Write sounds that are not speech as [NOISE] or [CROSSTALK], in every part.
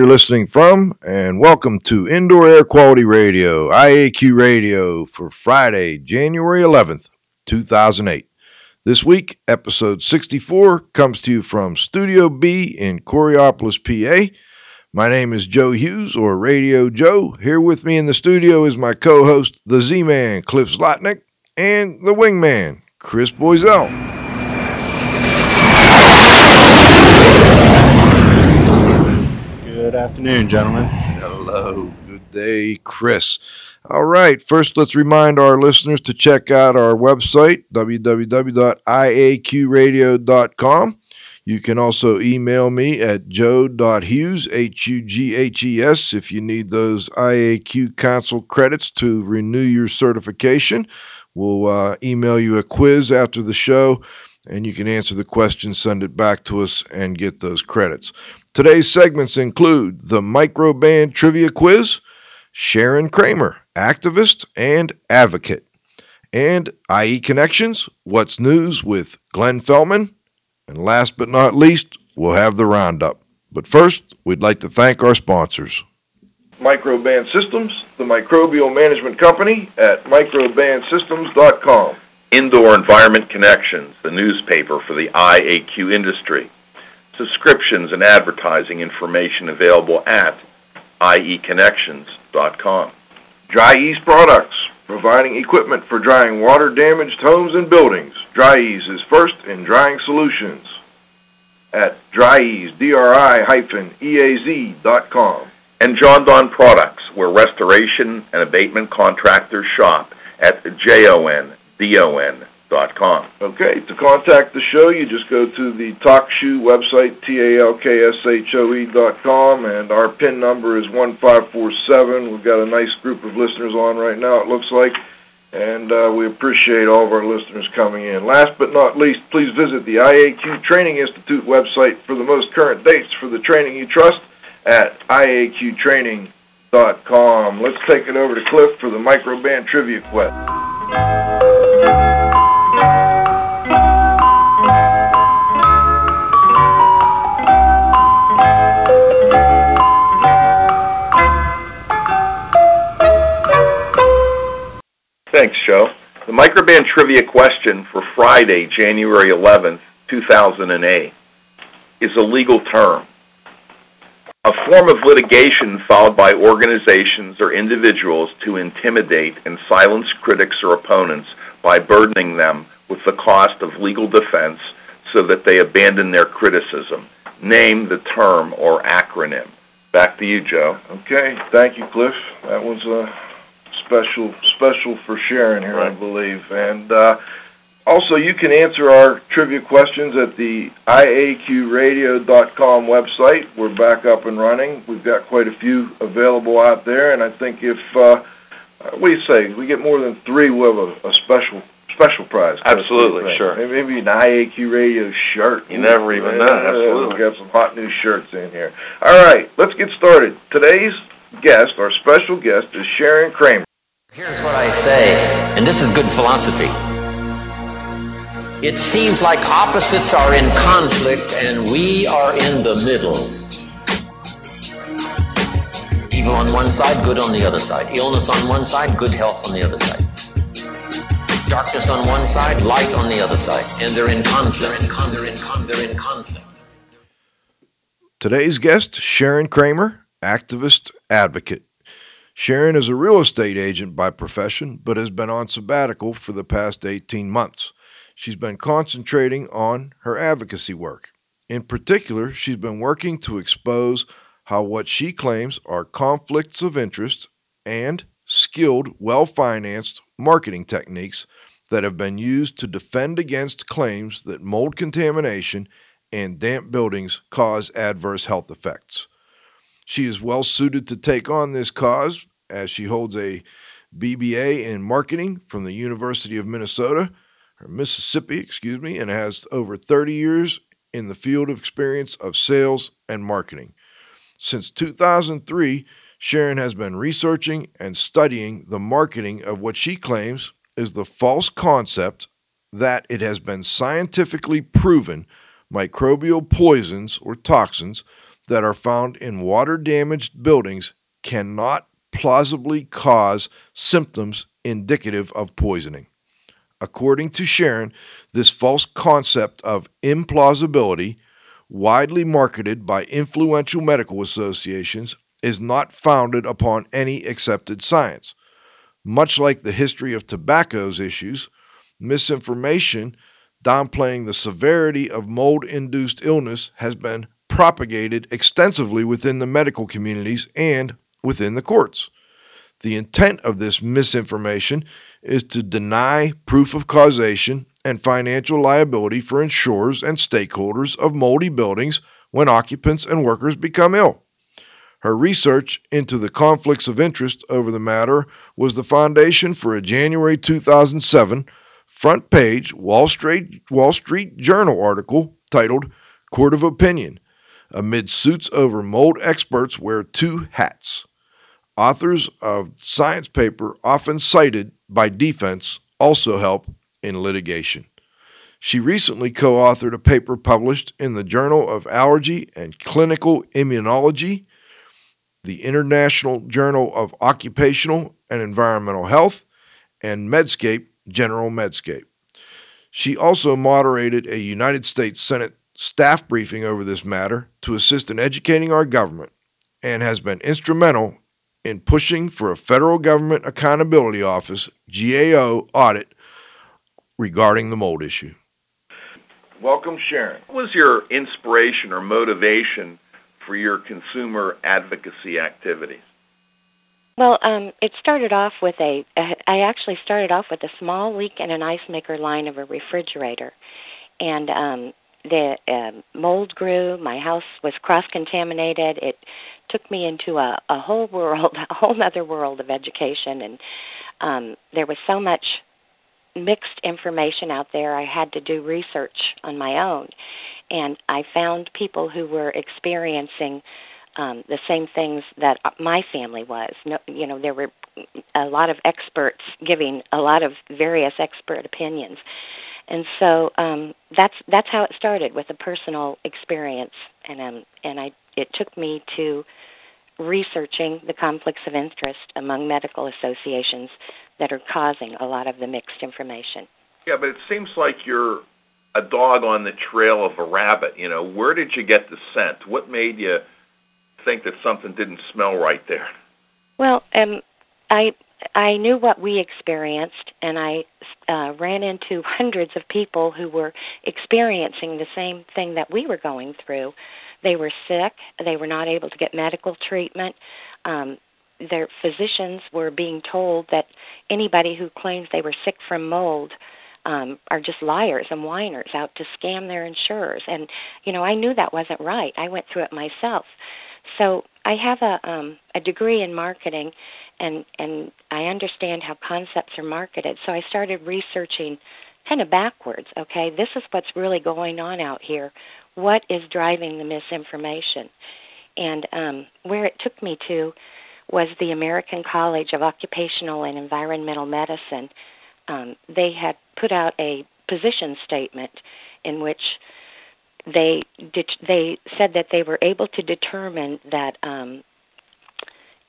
You're listening from, and welcome to Indoor Air Quality Radio, IAQ Radio, for Friday, January 11th, 2008. This week, episode 64 comes to you from Studio B in Coraopolis, PA. My name is Joe Hughes, or Radio Joe. Here with me in the studio is my co host, the Z Man, Cliff Zlotnik, and the Wingman, Chris Boisel. Good afternoon, gentlemen. Hello, good day, Chris. All right, first let's remind our listeners to check out our website, www.iaqradio.com. You can also email me at joe.hughes, H-U-G-H-E-S, if you need those IAQ Council credits to renew your certification. We'll uh, email you a quiz after the show, and you can answer the question, send it back to us, and get those credits. Today's segments include the Microban Trivia Quiz, Sharon Kramer, activist and advocate, and IE Connections, What's News with Glenn Feldman, and last but not least, we'll have the roundup. But first, we'd like to thank our sponsors. Microban Systems, the microbial management company at microbansystems.com. Indoor Environment Connections, the newspaper for the IAQ industry subscriptions and advertising information available at ieconnections.com. Dri-Eaz Products, providing equipment for drying water damaged homes and buildings. Dri-Eaz is first in drying solutions at drieaz, D-R-I-E-A-Z.com. And Jon-Don Products, where restoration and abatement contractors shop at J-O-N-D-O-N com. Okay, to contact the show, you just go to the Talk TalkShoe website, T-A-L-K-S-H-O-E dot com, and our PIN number is 1547. We've got a nice group of listeners on right now, it looks like, and uh, we appreciate all of our listeners coming in. Last but not least, please visit the IAQ Training Institute website for the most current dates for the training you trust at iaqtraining.com. Let's take it over to Cliff for the Microban Trivia Quest. Thanks, Joe. The Microban Trivia question for Friday, January 11th, 2008 is a legal term. A form of litigation filed by organizations or individuals to intimidate and silence critics or opponents by burdening them with the cost of legal defense so that they abandon their criticism. Name the term or acronym. Back to you, Joe. Okay, thank you, Cliff. That was a special special for Sharon here, Right. I believe. And uh, also, you can answer our trivia questions at the IAQradio.com website. We're back up and running. We've got quite a few available out there, and I think if uh, what do you say? We get more than three. We'll have a, a special special prize. Absolutely, sure. Maybe, maybe an IAQ radio shirt. You never even know, absolutely. We've got some hot new shirts in here. All right, let's get started. Today's guest, our special guest, is Sharon Kramer. Here's what I say, and this is good philosophy. It seems like opposites are in conflict and we are in the middle. Evil on one side, good on the other side. Illness on one side, good health on the other side. Darkness on one side, light on the other side. And they're in conflict. They're in, they're in, they're in conflict. Today's guest, Sharon Kramer, activist advocate. Sharon is a real estate agent by profession, but has been on sabbatical for the past 18 months. She's been concentrating on her advocacy work. In particular, she's been working to expose how what she claims are conflicts of interest and skilled, well financed marketing techniques that have been used to defend against claims that mold contamination and damp buildings cause adverse health effects. She is well suited to take on this cause as she holds a BBA in marketing from the University of Minnesota, or Mississippi, excuse me, and has over 30 years in the field of experience of sales and marketing. Since 2003, Sharon has been researching and studying the marketing of what she claims is the false concept that it has been scientifically proven microbial poisons or toxins that are found in water damaged buildings cannot plausibly cause symptoms indicative of poisoning. According to Sharon, this false concept of implausibility, widely marketed by influential medical associations, is not founded upon any accepted science. Much like the history of tobacco's issues, misinformation downplaying the severity of mold induced illness has been propagated extensively within the medical communities and within the courts. The intent of this misinformation is to deny proof of causation and financial liability for insurers and stakeholders of moldy buildings when occupants and workers become ill. Her research into the conflicts of interest over the matter was the foundation for a January 2007 front page Wall Street, Wall Street Journal article titled Court of Opinion Amid Suits Over Mold Experts Wear Two Hats. Authors of science paper often cited by defense also help in litigation. She recently co authored a paper published in the Journal of Allergy and Clinical Immunology, the International Journal of Occupational and Environmental Health, and Medscape General Medscape. She also moderated a United States Senate staff briefing over this matter to assist in educating our government and has been instrumental in pushing for a federal government accountability office GAO audit regarding the mold issue. Welcome, Sharon. What was your inspiration or motivation for your consumer advocacy activities? Well, um, it started off with a. I actually started off with a small leak in an ice maker line of a refrigerator, and um, the uh, mold grew. My house was cross contaminated. It took me into a, a whole world, [LAUGHS] a whole other world of education, and um, there was so much mixed information out there. I had to do research on my own, and I found people who were experiencing um, the same things that my family was. No, you know, there were a lot of experts giving a lot of various expert opinions, and so um, that's that's how it started with a personal experience, and um, and I it took me to researching the conflicts of interest among medical associations that are causing a lot of the mixed information. Yeah, but it seems like you're a dog on the trail of a rabbit. You know, where did you get the scent? What made you think that something didn't smell right there? Well, um, I I knew what we experienced, and I uh, ran into [LAUGHS] hundreds of people who were experiencing the same thing that we were going through. They were sick. They were not able to get medical treatment. Um, their physicians were being told that anybody who claims they were sick from mold um, are just liars and whiners out to scam their insurers. And you know, I knew that wasn't right. I went through it myself. So I have a um, a degree in marketing, and and I understand how concepts are marketed. So I started researching kind of backwards. Okay, this is what's really going on out here. What is driving the misinformation? And um, where it took me to was the American College of Occupational and Environmental Medicine. Um, they had put out a position statement in which they they said that they were able to determine that um,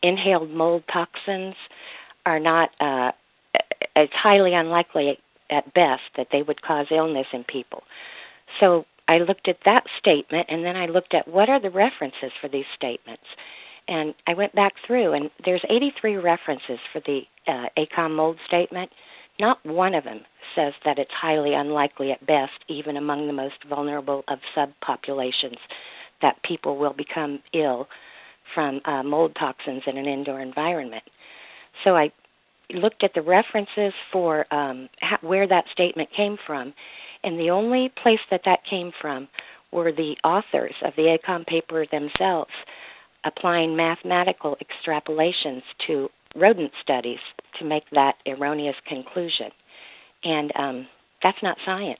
inhaled mold toxins are not uh, it's highly unlikely at best that they would cause illness in people. So I looked at that statement and then I looked at what are the references for these statements. And I went back through, and there's 83 references for the uh, ACOEM mold statement. Not one of them says that it's highly unlikely at best, even among the most vulnerable of subpopulations, that people will become ill from uh, mold toxins in an indoor environment. So I looked at the references for um, where that statement came from, and the only place that that came from were the authors of the ACOEM paper themselves applying mathematical extrapolations to rodent studies to make that erroneous conclusion. And um, that's not science.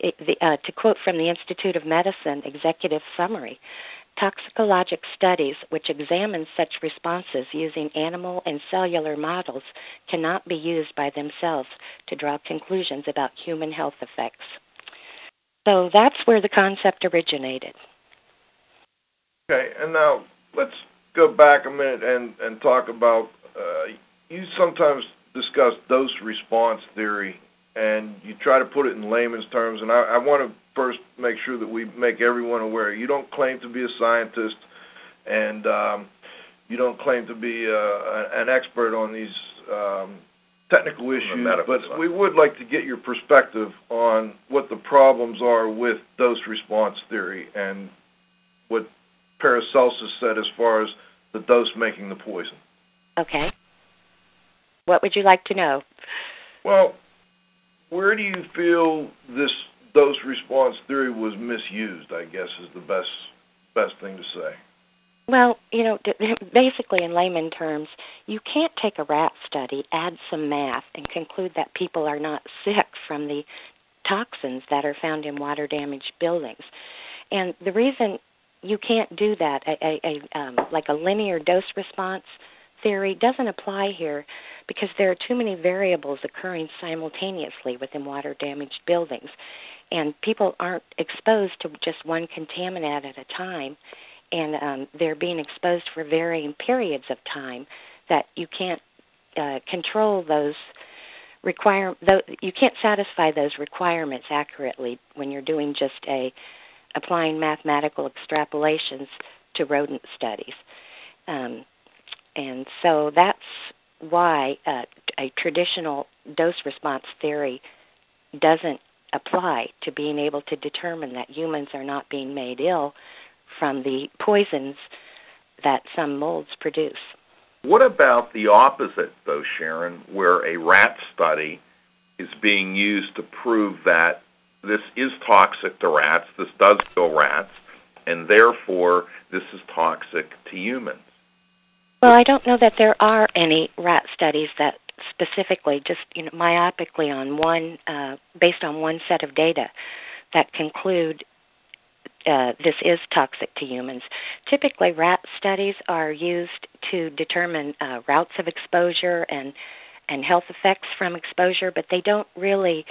It, the, uh, to quote from the Institute of Medicine executive summary, toxicologic studies which examine such responses using animal and cellular models cannot be used by themselves to draw conclusions about human health effects. So that's where the concept originated. Okay, and now let's go back a minute and, and talk about uh, you sometimes discuss dose response theory and you try to put it in layman's terms. And I, I want to first make sure that we make everyone aware. You don't claim to be a scientist, and um, you don't claim to be uh, an expert on these um, technical issues. But side. we would like to get your perspective on what the problems are with dose response theory and what Paracelsus said as far as the dose making the poison. Okay. What would you like to know? Well, where do you feel this dose response theory was misused? I guess is the best best thing to say. Well, you know, basically in layman terms, you can't take a rat study, add some math, and conclude that people are not sick from the toxins that are found in water damaged buildings. And the reason you can't do that. A, a, a um, like a linear dose response theory doesn't apply here because there are too many variables occurring simultaneously within water damaged buildings, and people aren't exposed to just one contaminant at a time, and um, they're being exposed for varying periods of time that you can't uh, control those require though you can't satisfy those requirements accurately when you're doing just a applying mathematical extrapolations to rodent studies. Um, and so that's why uh, a traditional dose response theory doesn't apply to being able to determine that humans are not being made ill from the poisons that some molds produce. What about the opposite, though, Sharon, where a rat study is being used to prove that this is toxic to rats, this does kill rats, and therefore this is toxic to humans. Well, I don't know that there are any rat studies that specifically just you know myopically on one uh, based on one set of data that conclude uh, this is toxic to humans. Typically, rat studies are used to determine uh, routes of exposure and and health effects from exposure, but they don't really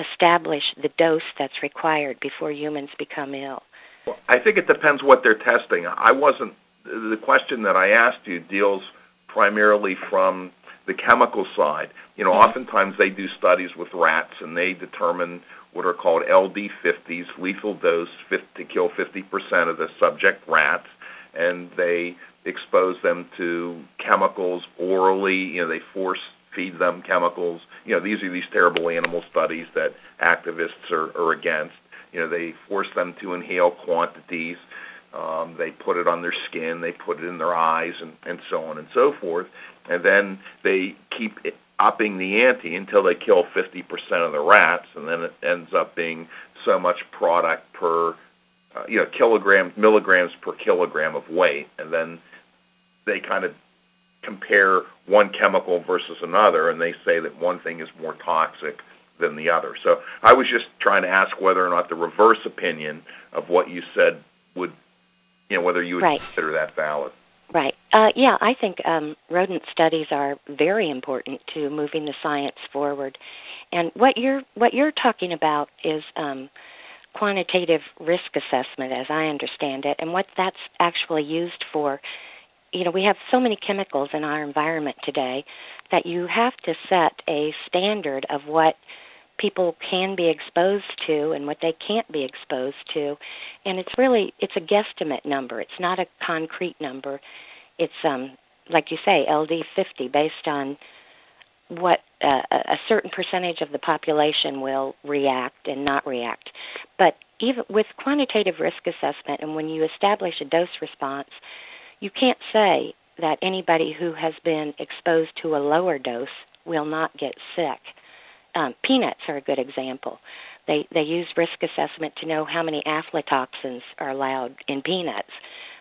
establish the dose that's required before humans become ill? Well, I think it depends what they're testing. I wasn't the question that I asked you deals primarily from the chemical side. You know, mm-hmm. oftentimes they do studies with rats and they determine what are called LD50s, lethal dose to kill 50% of the subject rats, and they expose them to chemicals orally. You know, they force feed them chemicals. You know, these are these terrible animal studies that activists are, are against. You know, they force them to inhale quantities. Um, they put it on their skin, they put it in their eyes, and, and so on and so forth. And then they keep upping the ante until they kill 50% of the rats, and then it ends up being so much product per, uh, you know, kilograms, milligrams per kilogram of weight. And then they kind of compare one chemical versus another, and they say that one thing is more toxic than the other. So I was just trying to ask whether or not the reverse opinion of what you said would, you know, whether you would right. consider that valid. Right. Uh, yeah, I think um, rodent studies are very important to moving the science forward. And what you're what you're talking about is um, quantitative risk assessment, as I understand it, and what that's actually used for you know, we have so many chemicals in our environment today that you have to set a standard of what people can be exposed to and what they can't be exposed to. And it's really it's a guesstimate number. It's not a concrete number. It's um like you say ld 50 based on what uh, a certain percentage of the population will react and not react. But even with quantitative risk assessment and when you establish a dose response you can't say that anybody who has been exposed to a lower dose will not get sick um, peanuts are a good example. They they use risk assessment to know how many aflatoxins are allowed in peanuts,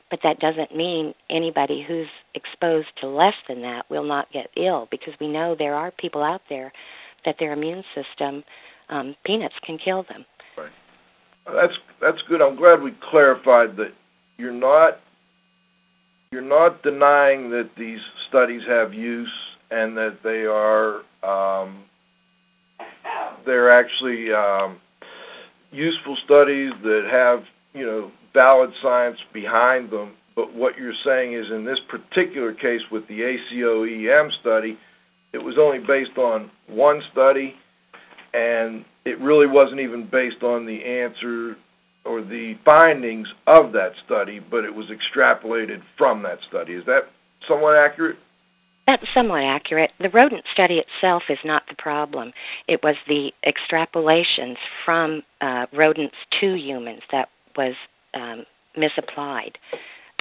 but that doesn't mean anybody who's exposed to less than that will not get ill because we know there are people out there that their immune system um, peanuts can kill them. Right. That's that's good. I'm glad we clarified that you're not you're not denying that these studies have use and that they are um, they're actually um, useful studies that have you know valid science behind them. But what you're saying is, in this particular case with the ACOEM study, it was only based on one study, and it really wasn't even based on the answer or the findings of that study, but it was extrapolated from that study. Is that somewhat accurate? That's somewhat accurate. The rodent study itself is not the problem. It was the extrapolations from uh, rodents to humans that was um, misapplied.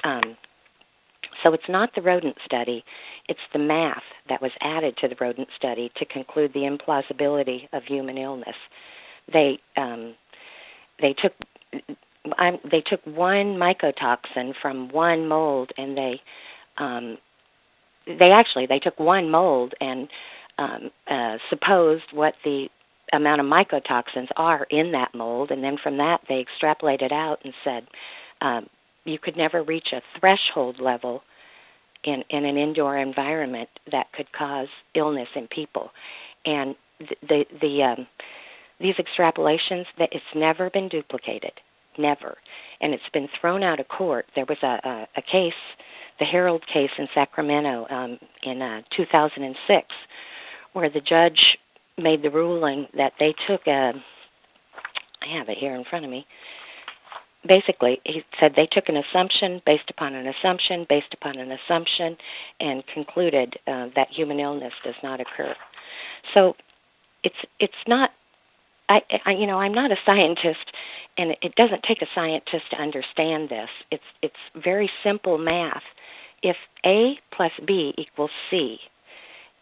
Um, so it's not the rodent study, it's the math that was added to the rodent study to conclude the implausibility of human illness. They um, they took I'm, they took one mycotoxin from one mold and they um, they actually they took one mold and um, uh, supposed what the amount of mycotoxins are in that mold, and then from that they extrapolated out and said um, you could never reach a threshold level in in an indoor environment that could cause illness in people, and the the, the um, these extrapolations that it's never been duplicated, never, and it's been thrown out of court. There was a, a, a case the Herald case in Sacramento um, in uh, 2006, where the judge made the ruling that they took a. I have it here in front of me. Basically, he said they took an assumption based upon an assumption based upon an assumption, and concluded uh, that human illness does not occur. So, it's it's not I, I you know I'm not a scientist, and it doesn't take a scientist to understand this. It's it's very simple math, if A plus B equals C,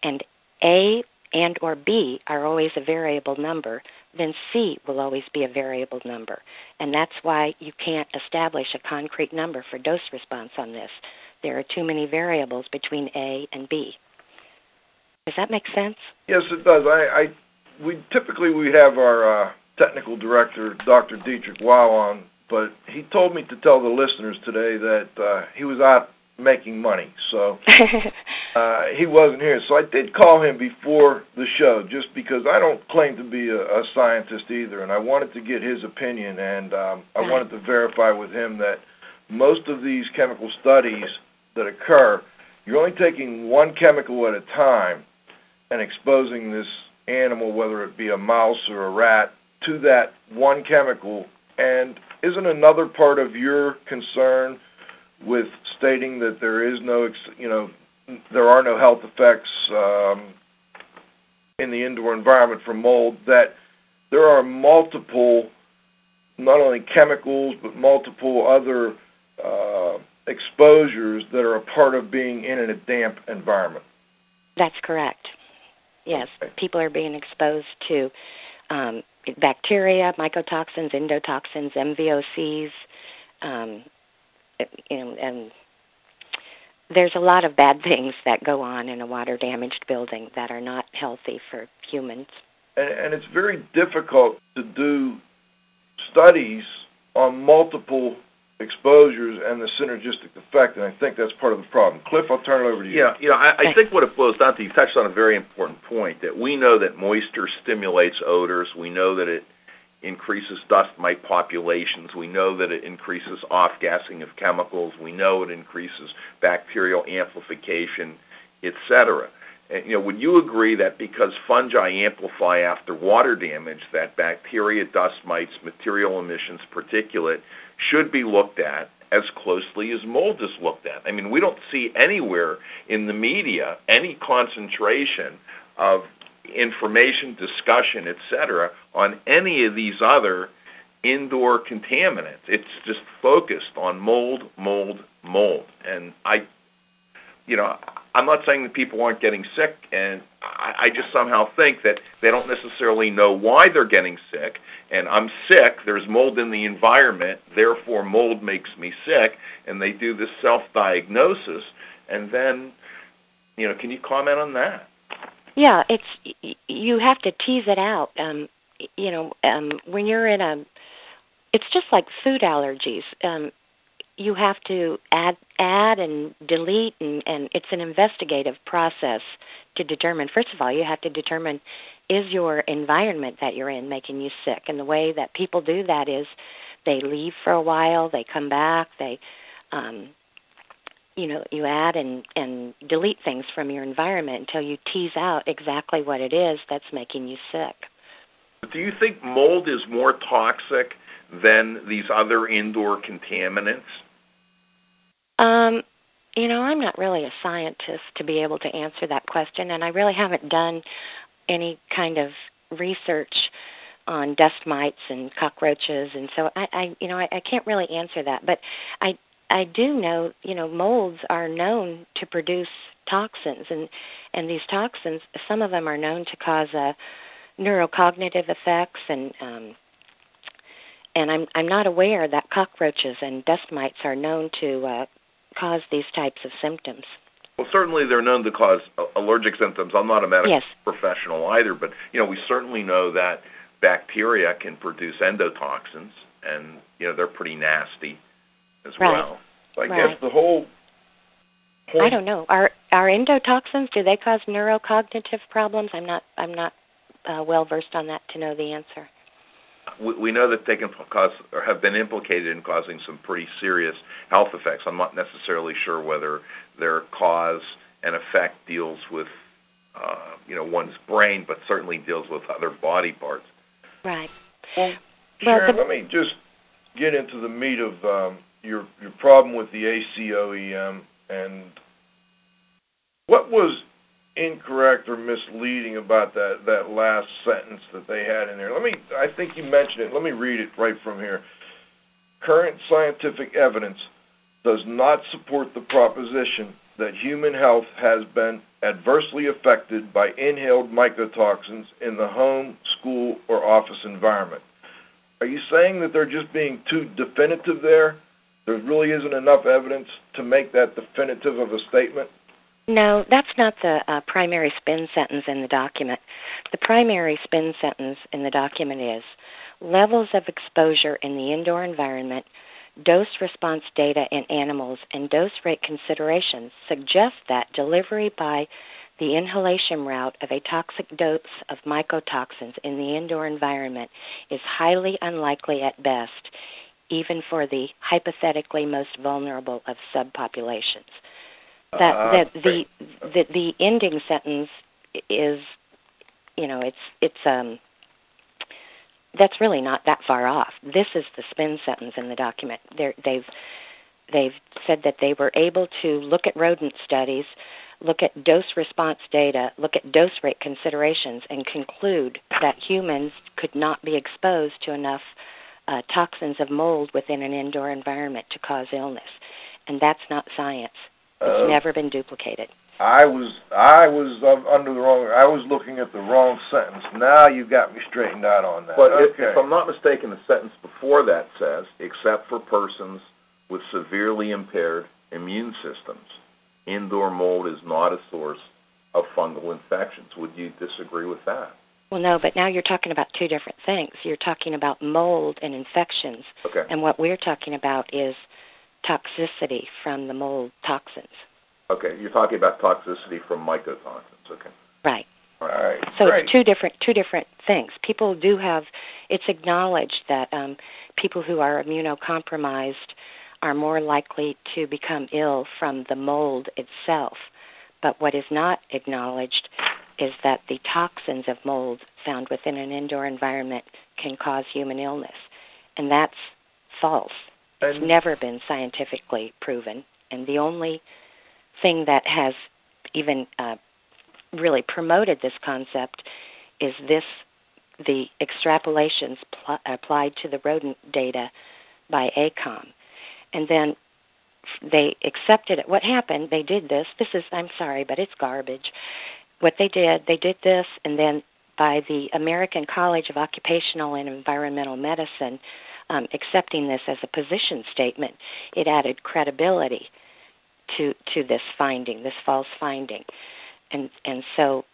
and A and or B are always a variable number, then C will always be a variable number. And that's why you can't establish a concrete number for dose response on this. There are too many variables between A and B. Does that make sense? Yes, it does. I, I we typically we have our uh, technical director, Dr. Dietrich Weil, on, but he told me to tell the listeners today that uh, he was out making money. So [LAUGHS] uh, he wasn't here. So I did call him before the show just because I don't claim to be a, a scientist either, and I wanted to get his opinion, and um, I wanted to verify with him that most of these chemical studies that occur, you're only taking one chemical at a time and exposing this animal, whether it be a mouse or a rat, to that one chemical. And isn't another part of your concern with stating that there is no, you know, there are no health effects um, in the indoor environment from mold, that there are multiple, not only chemicals, but multiple other uh, exposures that are a part of being in a damp environment. That's correct. Yes, okay. people are being exposed to um, bacteria, mycotoxins, endotoxins, MVOCs, um, and, and there's a lot of bad things that go on in a water damaged building that are not healthy for humans. And, and it's very difficult to do studies on multiple exposures and the synergistic effect, and I think that's part of the problem. Cliff, I'll turn it over to you. Yeah, you know, I, I think what it boils down to, you touched on a very important point that we know that moisture stimulates odors. We know that it increases dust mite populations. We know that it increases off-gassing of chemicals. We know it increases bacterial amplification, etc. And, you know, would you agree that because fungi amplify after water damage, that bacteria, dust mites, material emissions, particulate should be looked at as closely as mold is looked at? I mean, we don't see anywhere in the media any concentration of information, discussion, etc., on any of these other indoor contaminants. It's just focused on mold, mold, mold. And I, you know, I'm not saying that people aren't getting sick, and I, I just somehow think that they don't necessarily know why they're getting sick. And I'm sick, there's mold in the environment, therefore mold makes me sick, and they do this self diagnosis. And then, you know, can you comment on that? Yeah, it's you have to tease it out. Um, you know, um, when you're in a, it's just like food allergies. Um, you have to add, add and delete, and, and it's an investigative process to determine. First of all, you have to determine is your environment that you're in making you sick, and the way that people do that is they leave for a while, they come back, they um, you know you add and and delete things from your environment until you tease out exactly what it is that's making you sick. Do you think mold is more toxic than these other indoor contaminants? Um, you know, I'm not really a scientist to be able to answer that question, and I really haven't done any kind of research on dust mites and cockroaches, and so I, I you know, I, I can't really answer that. But I I do know, you know, molds are known to produce toxins, and and these toxins, some of them are known to cause uh, neurocognitive effects, and um, and I'm I'm not aware that cockroaches and dust mites are known to uh, cause these types of symptoms. Well, certainly they're known to cause allergic symptoms. I'm not a medical yes. professional either, but you know we certainly know that bacteria can produce endotoxins, and you know they're pretty nasty as right. well. So I right. guess the whole point. I don't know. Are are endotoxins? Do they cause neurocognitive problems? I'm not. I'm not uh, well versed on that to know the answer. We, we know that they can cause or have been implicated in causing some pretty serious health effects. I'm not necessarily sure whether their cause and effect deals with, uh, you know, one's brain, but certainly deals with other body parts. Right. Well, Sharon, the, let me just get into the meat of um, your your problem with the ACOEM and what was incorrect or misleading about that that last sentence that they had in there. Let me I think you mentioned it. Let me read it right from here. Current scientific evidence does not support the proposition that human health has been adversely affected by inhaled mycotoxins in the home, school, or office environment. Are you saying that they're just being too definitive there? There really isn't enough evidence to make that definitive of a statement? No, that's not the uh, primary spin sentence in the document. The primary spin sentence in the document is levels of exposure in the indoor environment, dose response data in animals, and dose rate considerations suggest that delivery by the inhalation route of a toxic dose of mycotoxins in the indoor environment is highly unlikely at best, even for the hypothetically most vulnerable of subpopulations that Uh, that the, the the ending sentence is you know it's it's um that's really not that far off. This is the spin sentence in the document. They're, they've they've said that they were able to look at rodent studies look at dose response data look at dose rate considerations and conclude that humans could not be exposed to enough uh, toxins of mold within an indoor environment to cause illness. And that's not science it's Uh, never been duplicated. I was I was under the wrong. I was looking at the wrong sentence. Now you got me straightened out on that. But if, if I'm not mistaken, the sentence before that says, except for persons with severely impaired immune systems, indoor mold is not a source of fungal infections. Would you disagree with that? Well, no, but now you're talking about two different things. You're talking about mold and infections, Okay. and what we're talking about is toxicity from the mold toxins. Okay. You're talking about toxicity from mycotoxins. Okay. Right. All right. So Great. it's two different two different things. People do have it's acknowledged that um, people who are immunocompromised are more likely to become ill from the mold itself, But what is not acknowledged is that the toxins of mold found within an indoor environment can cause human illness. And that's false. It's never been scientifically proven. And the only thing that has even uh, really promoted this concept is this the extrapolations pl- applied to the rodent data by ACOEM. And then they accepted it. What happened, they did this. This is, I'm sorry, but it's garbage. What they did, they did this, and then by the American College of Occupational and Environmental Medicine um, accepting this as a position statement, it added credibility to to this finding, this false finding, and and so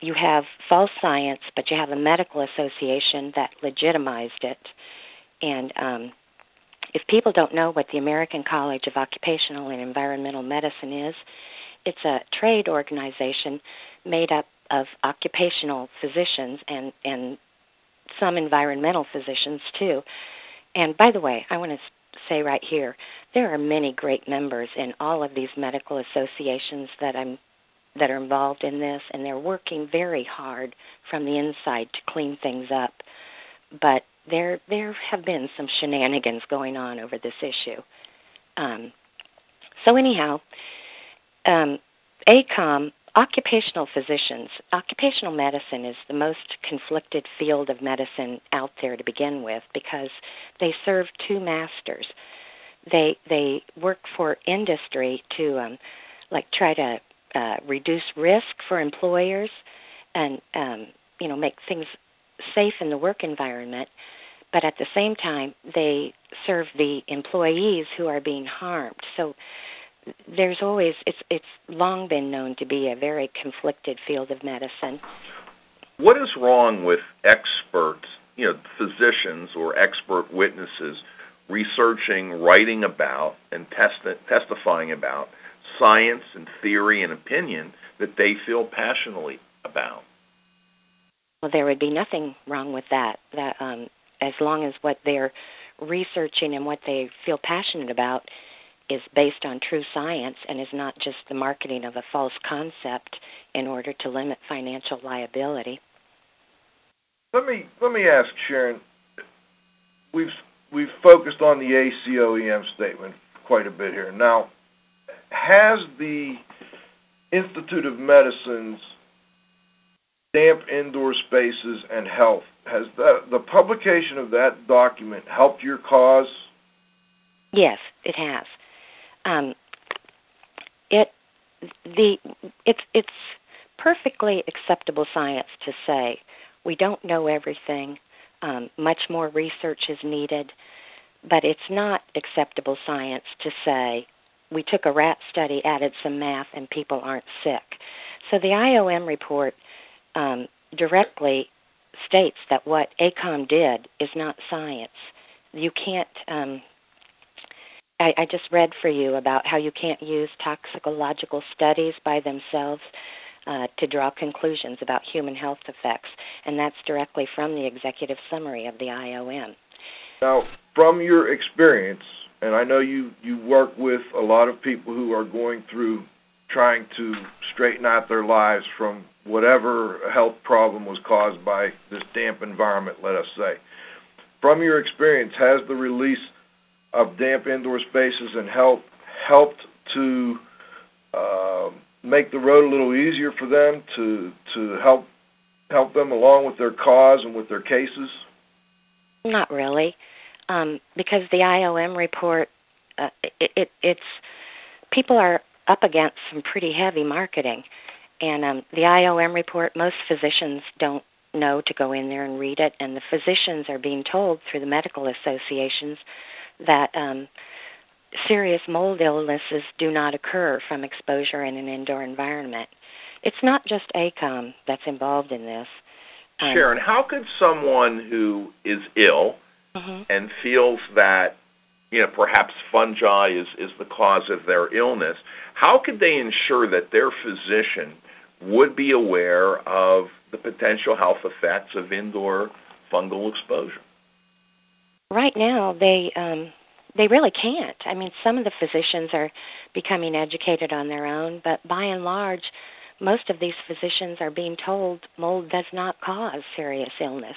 you have false science, but you have a medical association that legitimized it, and um, if people don't know what the American College of Occupational and Environmental Medicine is, it's a trade organization made up of occupational physicians and and some environmental physicians too. And by the way, I want to say right here, there are many great members in all of these medical associations that I'm that are involved in this and they're working very hard from the inside to clean things up. But there there have been some shenanigans going on over this issue. Um, so anyhow, um, ACOEM occupational physicians, occupational medicine is the most conflicted field of medicine out there to begin with because they serve two masters. They they work for industry to um, like try to uh, reduce risk for employers and um, you know make things safe in the work environment, but at the same time they serve the employees who are being harmed. So there's always it's it's long been known to be a very conflicted field of medicine. What is wrong with experts, you know, physicians or expert witnesses researching, writing about, and testi- testifying about science and theory and opinion that they feel passionately about? Well, there would be nothing wrong with that. That um, as long as what they're researching and what they feel passionate about is based on true science and is not just the marketing of a false concept in order to limit financial liability. Let me let me ask Sharon. We've we've focused on the ACOEM statement quite a bit here. Now, has the Institute of Medicine's damp indoor spaces and health has that the publication of that document helped your cause? Yes, it has. Um, it the it's it's perfectly acceptable science to say we don't know everything. Um, much more research is needed, but it's not acceptable science to say we took a rat study, added some math, and people aren't sick. So the IOM report um, directly states that what ACOEM did is not science. You can't. Um, I, I just read for you about how you can't use toxicological studies by themselves uh, to draw conclusions about human health effects, and that's directly from the executive summary of the IOM. Now, from your experience, and I know you you work with a lot of people who are going through trying to straighten out their lives from whatever health problem was caused by this damp environment, let us say. From your experience, has the release of damp indoor spaces and help helped to uh, make the road a little easier for them to to help help them along with their cause and with their cases? Not really, um, because the IOM report, uh, it, it, it's people are up against some pretty heavy marketing, and um, the IOM report, most physicians don't know to go in there and read it, and the physicians are being told through the medical associations that um, serious mold illnesses do not occur from exposure in an indoor environment. It's not just ACOEM that's involved in this. Um, Sharon, how could someone who is ill mhm. and feels that you know perhaps fungi is is the cause of their illness, how could they ensure that their physician would be aware of the potential health effects of indoor fungal exposure? Right now, they um, they really can't. I mean, some of the physicians are becoming educated on their own, but by and large, most of these physicians are being told mold does not cause serious illness.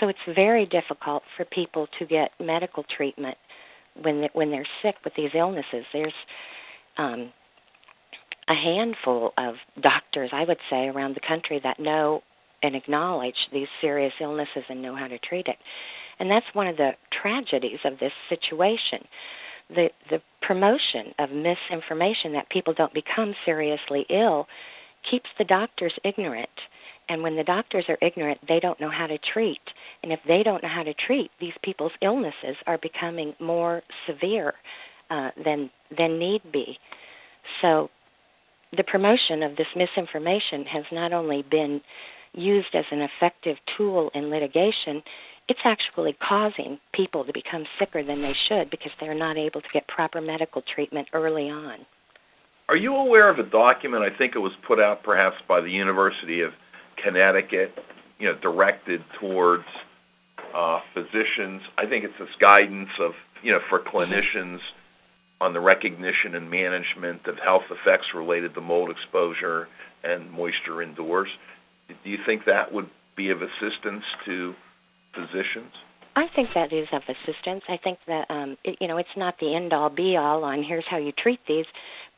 So it's very difficult for people to get medical treatment when they, when they're sick with these illnesses. There's um, a handful of doctors, I would say, around the country that know and acknowledge these serious illnesses and know how to treat it. And that's one of the tragedies of this situation. The the promotion of misinformation that people don't become seriously ill keeps the doctors ignorant. And when the doctors are ignorant, they don't know how to treat. And if they don't know how to treat, these people's illnesses are becoming more severe uh, than than need be. So the promotion of this misinformation has not only been used as an effective tool in litigation, it's actually causing people to become sicker than they should because they're not able to get proper medical treatment early on. Are you aware of a document? I think it was put out perhaps by the University of Connecticut, you know, directed towards uh, physicians. I think it's this guidance of, you know, for clinicians on the recognition and management of health effects related to mold exposure and moisture indoors. Do you think that would be of assistance to physicians? I think that is of assistance. I think that um, it, you know it's not the end all be all on here's how you treat these,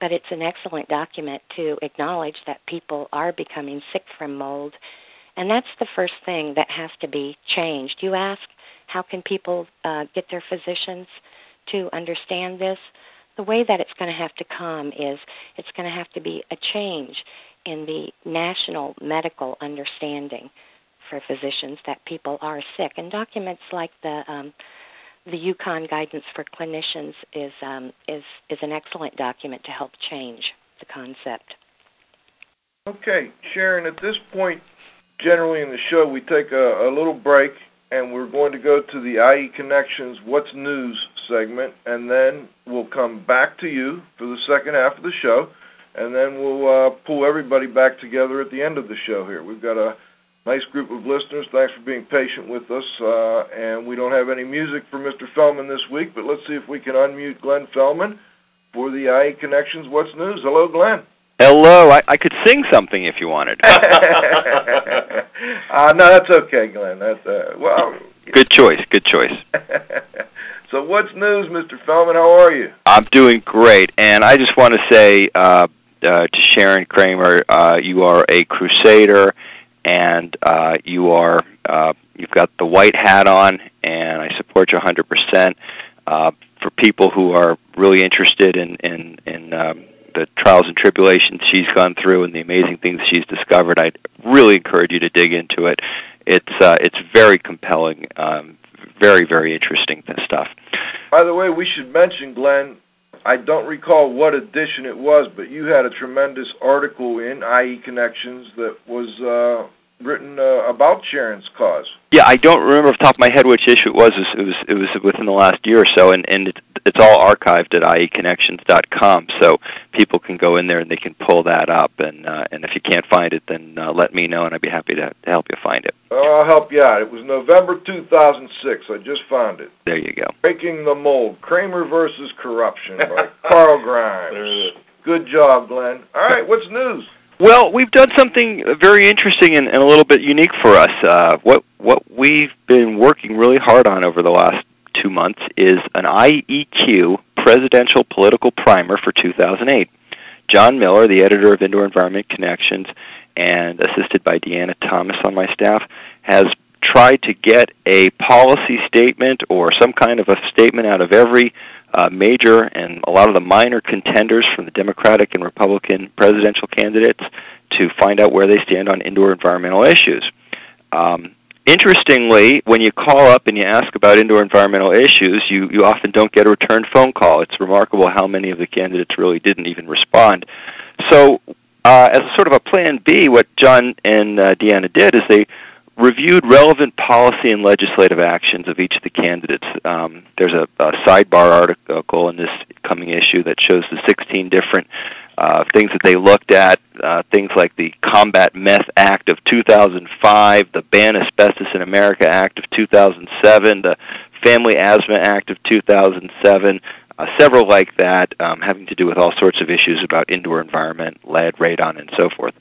but it's an excellent document to acknowledge that people are becoming sick from mold, and that's the first thing that has to be changed. You ask, how can people uh, get their physicians to understand this? The way that it's going to have to come is it's going to have to be a change in the national medical understanding for physicians that people are sick. And documents like the um, the UConn Guidance for Clinicians is um, is is an excellent document to help change the concept. Okay, Sharon. At this point, generally in the show, we take a, a little break, and we're going to go to the IE Connections What's News segment, and then we'll come back to you for the second half of the show, and then we'll uh, pull everybody back together at the end of the show. Here, we've got a nice group of listeners. Thanks for being patient with us. Uh, and we don't have any music for Mr. Fellman this week, but let's see if we can unmute Glenn Fellman for the IE Connections What's News. Hello, Glenn. Hello. I, I could sing something if you wanted. [LAUGHS] [LAUGHS] uh, no, that's okay, Glenn. That's uh, well. Good choice. Good choice. [LAUGHS] so, what's news, Mr. Fellman? How are you? I'm doing great, and I just want to say uh, uh, to Sharon Kramer, uh, you are a crusader and uh, you are uh, you've got the white hat on, and I support you 100%. Uh, for people who are really interested in in, in um, the trials and tribulations she's gone through and the amazing things she's discovered, I'd really encourage you to dig into it. It's uh, it's very compelling, um, very very interesting stuff. By the way, we should mention, Glenn, I don't recall what edition it was, but you had a tremendous article in IE Connections that was uh, written uh, about Sharon's cause. Yeah, I don't remember off the top of my head which issue it was. It was it was within the last year or so, and and it's, it's all archived at ieconnections.com, so people can go in there and they can pull that up. And uh, and if you can't find it, then uh, let me know, and I'd be happy to, to help you find it. Oh, I'll help you out. It was November 2006. I just found it. There you go. Breaking the Mold: Kramer versus Corruption by [LAUGHS] Carl Grimes. Good job, Glenn. All right, what's news? Well, we've done something very interesting and, and a little bit unique for us. Uh, what what we've been working really hard on over the last two months is an IEQ presidential political primer for 2008. John Miller, the editor of Indoor Environment Connections, and assisted by Deanna Thomas on my staff, has tried to get a policy statement or some kind of a statement out of every uh, major and a lot of the minor contenders from the Democratic and Republican presidential candidates to find out where they stand on indoor environmental issues. Um, interestingly, when you call up and you ask about indoor environmental issues, you, you often don't get a return phone call. It's remarkable how many of the candidates really didn't even respond. So, uh, as sort of a plan B, what John and uh, Deanna did is they reviewed relevant policy and legislative actions of each of the candidates. Um, there's a, a, sidebar article in this coming issue that shows the 16 different uh, things that they looked at, uh, things like the Combat Meth Act of 2005, the Ban Asbestos in America Act of 2007, the Family Asthma Act of 2007, uh, several like that, um, having to do with all sorts of issues about indoor environment, lead, radon, and so forth.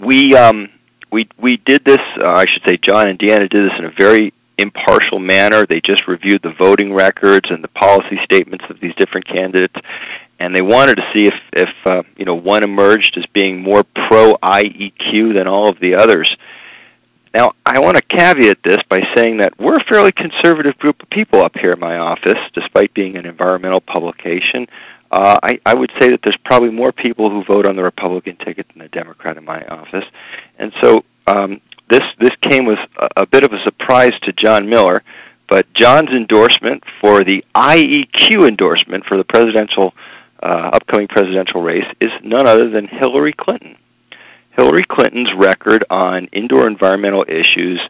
We um, we we did this. Uh, I should say, John and Deanna did this in a very impartial manner. They just reviewed the voting records and the policy statements of these different candidates, and they wanted to see if if uh, you know one emerged as being more pro IEQ than all of the others. Now, I want to caveat this by saying that we're a fairly conservative group of people up here in my office, despite being an environmental publication. Uh, I, I would say that there's probably more people who vote on the Republican ticket than the Democrat in my office, and so um, this this came as a, a bit of a surprise to John Miller. But John's endorsement for the IEQ endorsement for the presidential uh, upcoming presidential race is none other than Hillary Clinton. Hillary Clinton's record on indoor environmental issues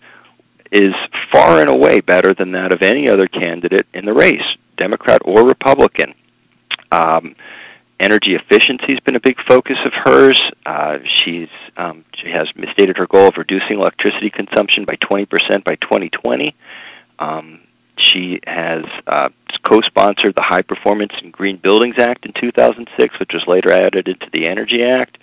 is far and away better than that of any other candidate in the race, Democrat or Republican. Um, energy efficiency has been a big focus of hers. Uh, she's um, she has stated her goal of reducing electricity consumption by 20% by 2020. Um, she has uh, co-sponsored the High Performance and Green Buildings Act in 2006, which was later added into the Energy Act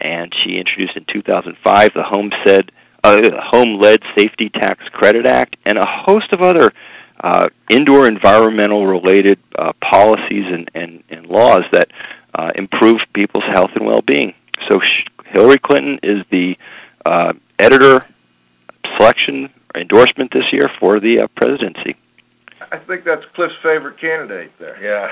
and she introduced in 2005 the Home Said uh, Home Lead Safety Tax Credit Act and a host of other uh, indoor environmental related uh, policies and, and, and laws that uh, improve people's health and well-being. So Hillary Clinton is the uh, editor selection endorsement this year for the uh, presidency. I think that's Cliff's favorite candidate there. Yeah.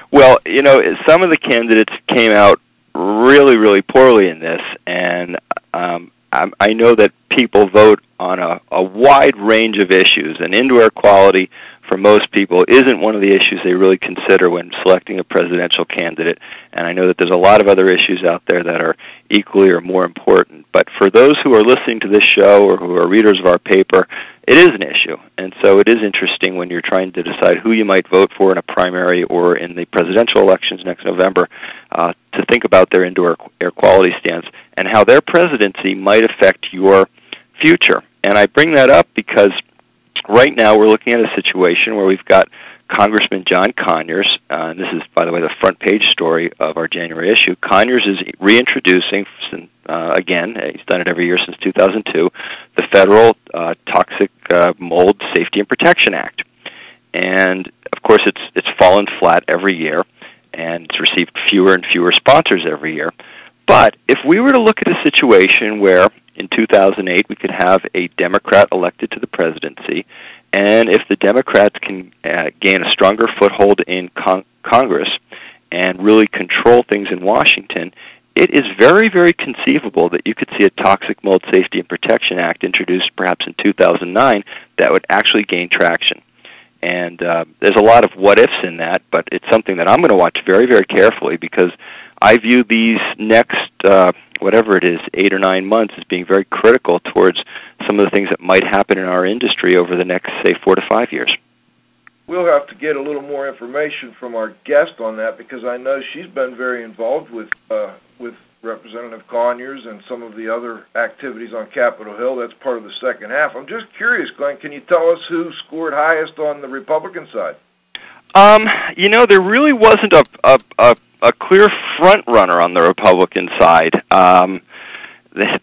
[LAUGHS] well, you know, some of the candidates came out really, really poorly in this, and um, I, I know that people vote on a, a wide range of issues, and indoor quality for most people isn't one of the issues they really consider when selecting a presidential candidate. And I know that there's a lot of other issues out there that are equally or more important. But for those who are listening to this show or who are readers of our paper, it is an issue. And so it is interesting when you're trying to decide who you might vote for in a primary or in the presidential elections next November uh, to think about their indoor air quality stance and how their presidency might affect your future. And I bring that up because right now we're looking at a situation where we've got Congressman John Conyers, uh, and this is, by the way, the front page story of our January issue. Conyers is reintroducing, uh, again, he's done it every year since 2002, the Federal uh, Toxic uh, Mold Safety and Protection Act. And of course, it's it's fallen flat every year, and it's received fewer and fewer sponsors every year. But if we were to look at a situation where in 2008 we could have a Democrat elected to the presidency, and if the Democrats can uh, gain a stronger foothold in con- Congress and really control things in Washington, it is very, very conceivable that you could see a Toxic Mold Safety and Protection Act introduced perhaps in 2009 that would actually gain traction. And uh, there's a lot of what ifs in that, but it's something that I'm going to watch very, very carefully because I view these next, uh, whatever it is, eight or nine months as being very critical towards some of the things that might happen in our industry over the next, say, four to five years. We'll have to get a little more information from our guest on that because I know she's been very involved with uh, with Representative Conyers and some of the other activities on Capitol Hill. That's part of the second half. I'm just curious, Glenn, can you tell us who scored highest on the Republican side? Um, you know, there really wasn't a a, a, a clear front runner on the Republican side. Um,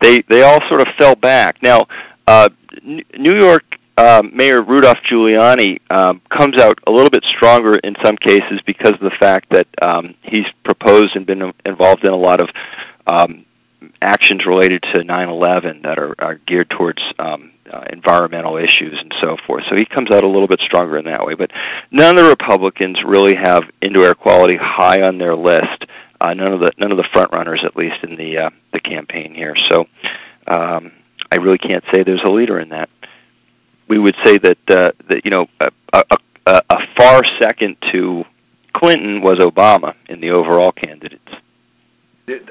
they they all sort of fell back. Now, uh, New York uh, Mayor Rudolph Giuliani um, comes out a little bit stronger in some cases because of the fact that um, he's proposed and been involved in a lot of um, actions related to 9/11 that are, are geared towards um, uh, environmental issues and so forth. So he comes out a little bit stronger in that way. But none of the Republicans really have indoor air quality high on their list. Uh, none of the none of the front runners, at least in the uh, the campaign here. So um, I really can't say there's a leader in that. We would say that uh, that you know a, a, a far second to Clinton was Obama in the overall candidates.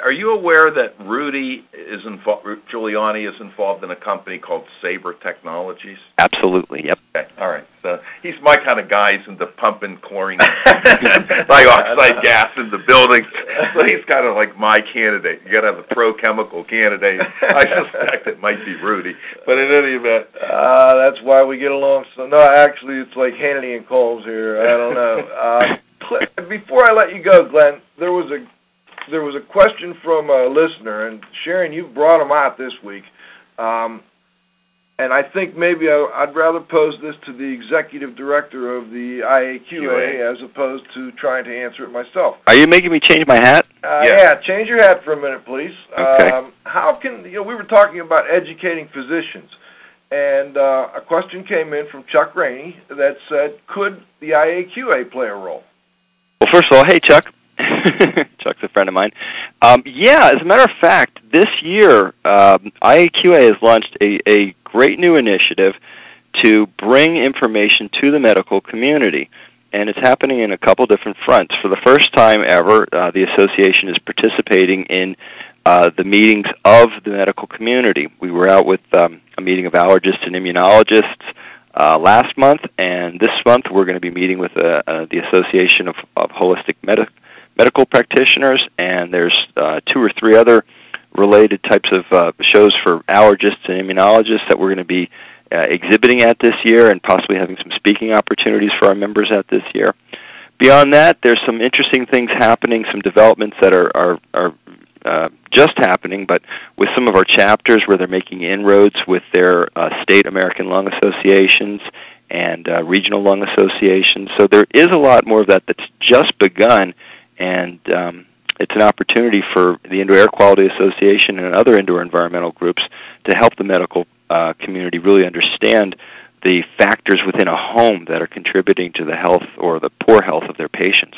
Are you aware that Rudy is involved? Giuliani is involved in a company called Sabre Technologies. Absolutely. Yep. Okay. All right. So he's my kind of guy. He's into pumping chlorine [LAUGHS] dioxide gas into buildings. so he's kind of like my candidate. You got to have a pro chemical candidate. I suspect it might be Rudy, but in any event, uh, that's why we get along. So no, actually, it's like Hannity and Colmes here. I don't know. Uh, before I let you go, Glenn, there was a there was a question from a listener, and Sharon, you brought them out this week. Um, and I think maybe I, would rather pose this to the executive director of the IAQA as opposed to trying to answer it myself. Are you making me change my hat? Uh, yeah. yeah, change your hat for a minute, please. Okay. Um, how can you know? We were talking about educating physicians, and uh, a question came in from Chuck Rainey that said, "Could the IAQA play a role?" Well, first of all, hey Chuck. [LAUGHS] Chuck's a friend of mine. Um, yeah, as a matter of fact, this year um, IAQA has launched a, a great new initiative to bring information to the medical community. And it's happening in a couple different fronts. For the first time ever, uh, the association is participating in uh, the meetings of the medical community. We were out with um, a meeting of allergists and immunologists uh, last month, and this month we're going to be meeting with uh, uh, the Association of, of Holistic Medi- Medical Practitioners, and there's uh, two or three other related types of uh, shows for allergists and immunologists that we're going to be uh, exhibiting at this year and possibly having some speaking opportunities for our members at this year. Beyond that, there's some interesting things happening, some developments that are, are, are uh, just happening, but with some of our chapters where they're making inroads with their uh, state American lung associations and uh, regional lung associations. So there is a lot more of that that's just begun, and um, it's an opportunity for the Indoor Air Quality Association and other indoor environmental groups to help the medical uh, community really understand the factors within a home that are contributing to the health or the poor health of their patients.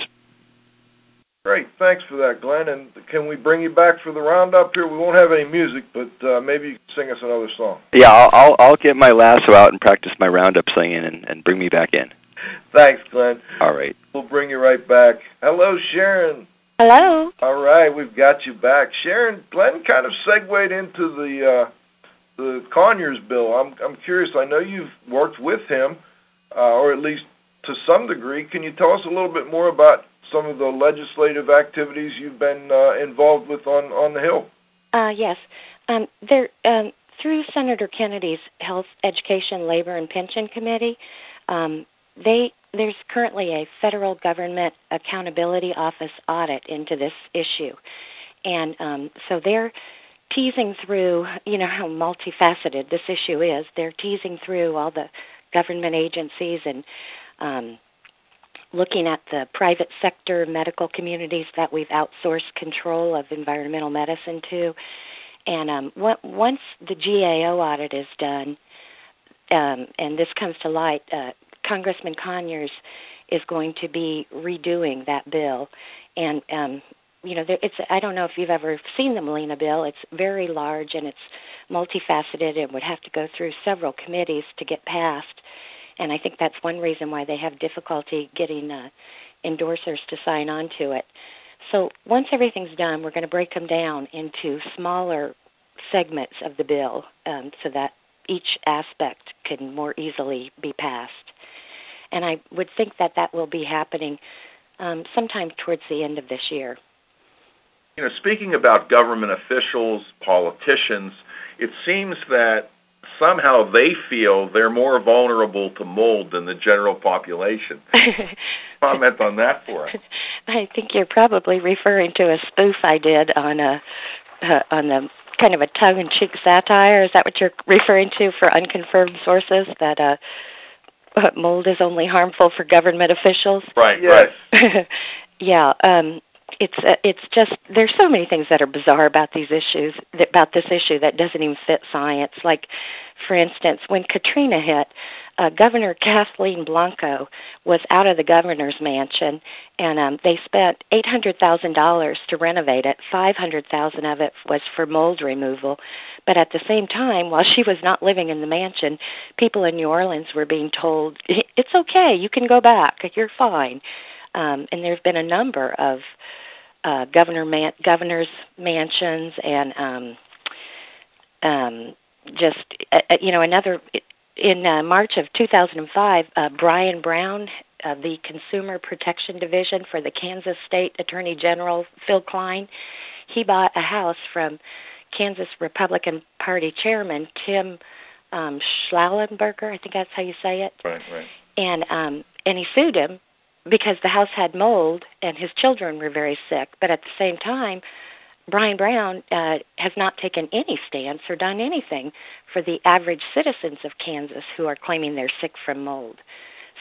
Great, thanks for that, Glenn. And can we bring you back for the roundup here? We won't have any music, but uh, maybe you can sing us another song. Yeah, I'll, I'll I'll get my lasso out and practice my roundup singing and, and bring me back in. [LAUGHS] Thanks, Glenn. All right. We'll bring you right back. Hello, Sharon. Hello. All right, we've got you back, Sharon. Glenn kind of segued into the uh, the Conyers bill. I'm I'm curious. I know you've worked with him, uh, or at least to some degree. Can you tell us a little bit more about some of the legislative activities you've been uh, involved with on on the Hill? Uh, yes, um, there um, through Senator Kennedy's Health, Education, Labor, and Pension Committee. Um, they there's currently a federal government accountability office audit into this issue, and um, so they're teasing through, you know, how multifaceted this issue is. They're teasing through all the government agencies and um, looking at the private sector medical communities that we've outsourced control of environmental medicine to. And um, once the GAO audit is done, um, and this comes to light, uh, Congressman Conyers is going to be redoing that bill, and um, you know, there, it's I don't know if you've ever seen the Melina bill. It's very large and it's multifaceted and would have to go through several committees to get passed. And I think that's one reason why they have difficulty getting uh, endorsers to sign on to it. So once everything's done, we're going to break them down into smaller segments of the bill um, so that each aspect can more easily be passed and I would think that that will be happening um, sometime towards the end of this year. You know, speaking about government officials, politicians, it seems that somehow they feel they're more vulnerable to mold than the general population. [LAUGHS] Comment on that for us. [LAUGHS] I think you're probably referring to a spoof I did on a uh, on the kind of a tongue-in-cheek satire. Is that what you're referring to for unconfirmed sources? That uh, mold is only harmful for government officials. Right. Yes. Right. [LAUGHS] yeah. Um, it's uh, it's just there's so many things that are bizarre about these issues that, about this issue that doesn't even fit science. Like, for instance, when Katrina hit, uh, Governor Kathleen Blanco was out of the governor's mansion, and um, they spent eight hundred thousand dollars to renovate it. Five hundred thousand of it was for mold removal. But at the same time, while she was not living in the mansion, people in New Orleans were being told, "It's okay, you can go back, you're fine." Um, and there have been a number of uh, governor man- governors' mansions and um, um, just uh, uh, you know another in uh, March of 2005, uh, Brian Brown, uh, the Consumer Protection Division for the Kansas State Attorney General Phill Kline, he bought a house from Kansas Republican Party Chairman Tim um, Shallenburger. I think that's how you say it. Right, right. And um, and he sued him because the house had mold and his children were very sick. But at the same time, Brian Brown uh, has not taken any stance or done anything for the average citizens of Kansas who are claiming they're sick from mold.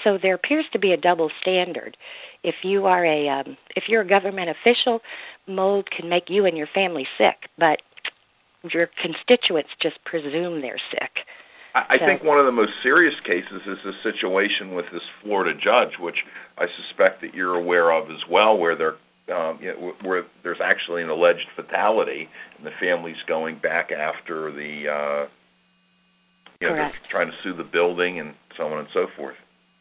So there appears to be a double standard. If you are a um, if you're a government official, mold can make you and your family sick, but your constituents just presume they're sick. I, think one of the most serious cases is the situation with this Florida judge, which I suspect that you're aware of as well, where there, um, you know, where there's actually an alleged fatality, and the family's going back after the, uh, you know, they're trying to sue the building and so on and so forth.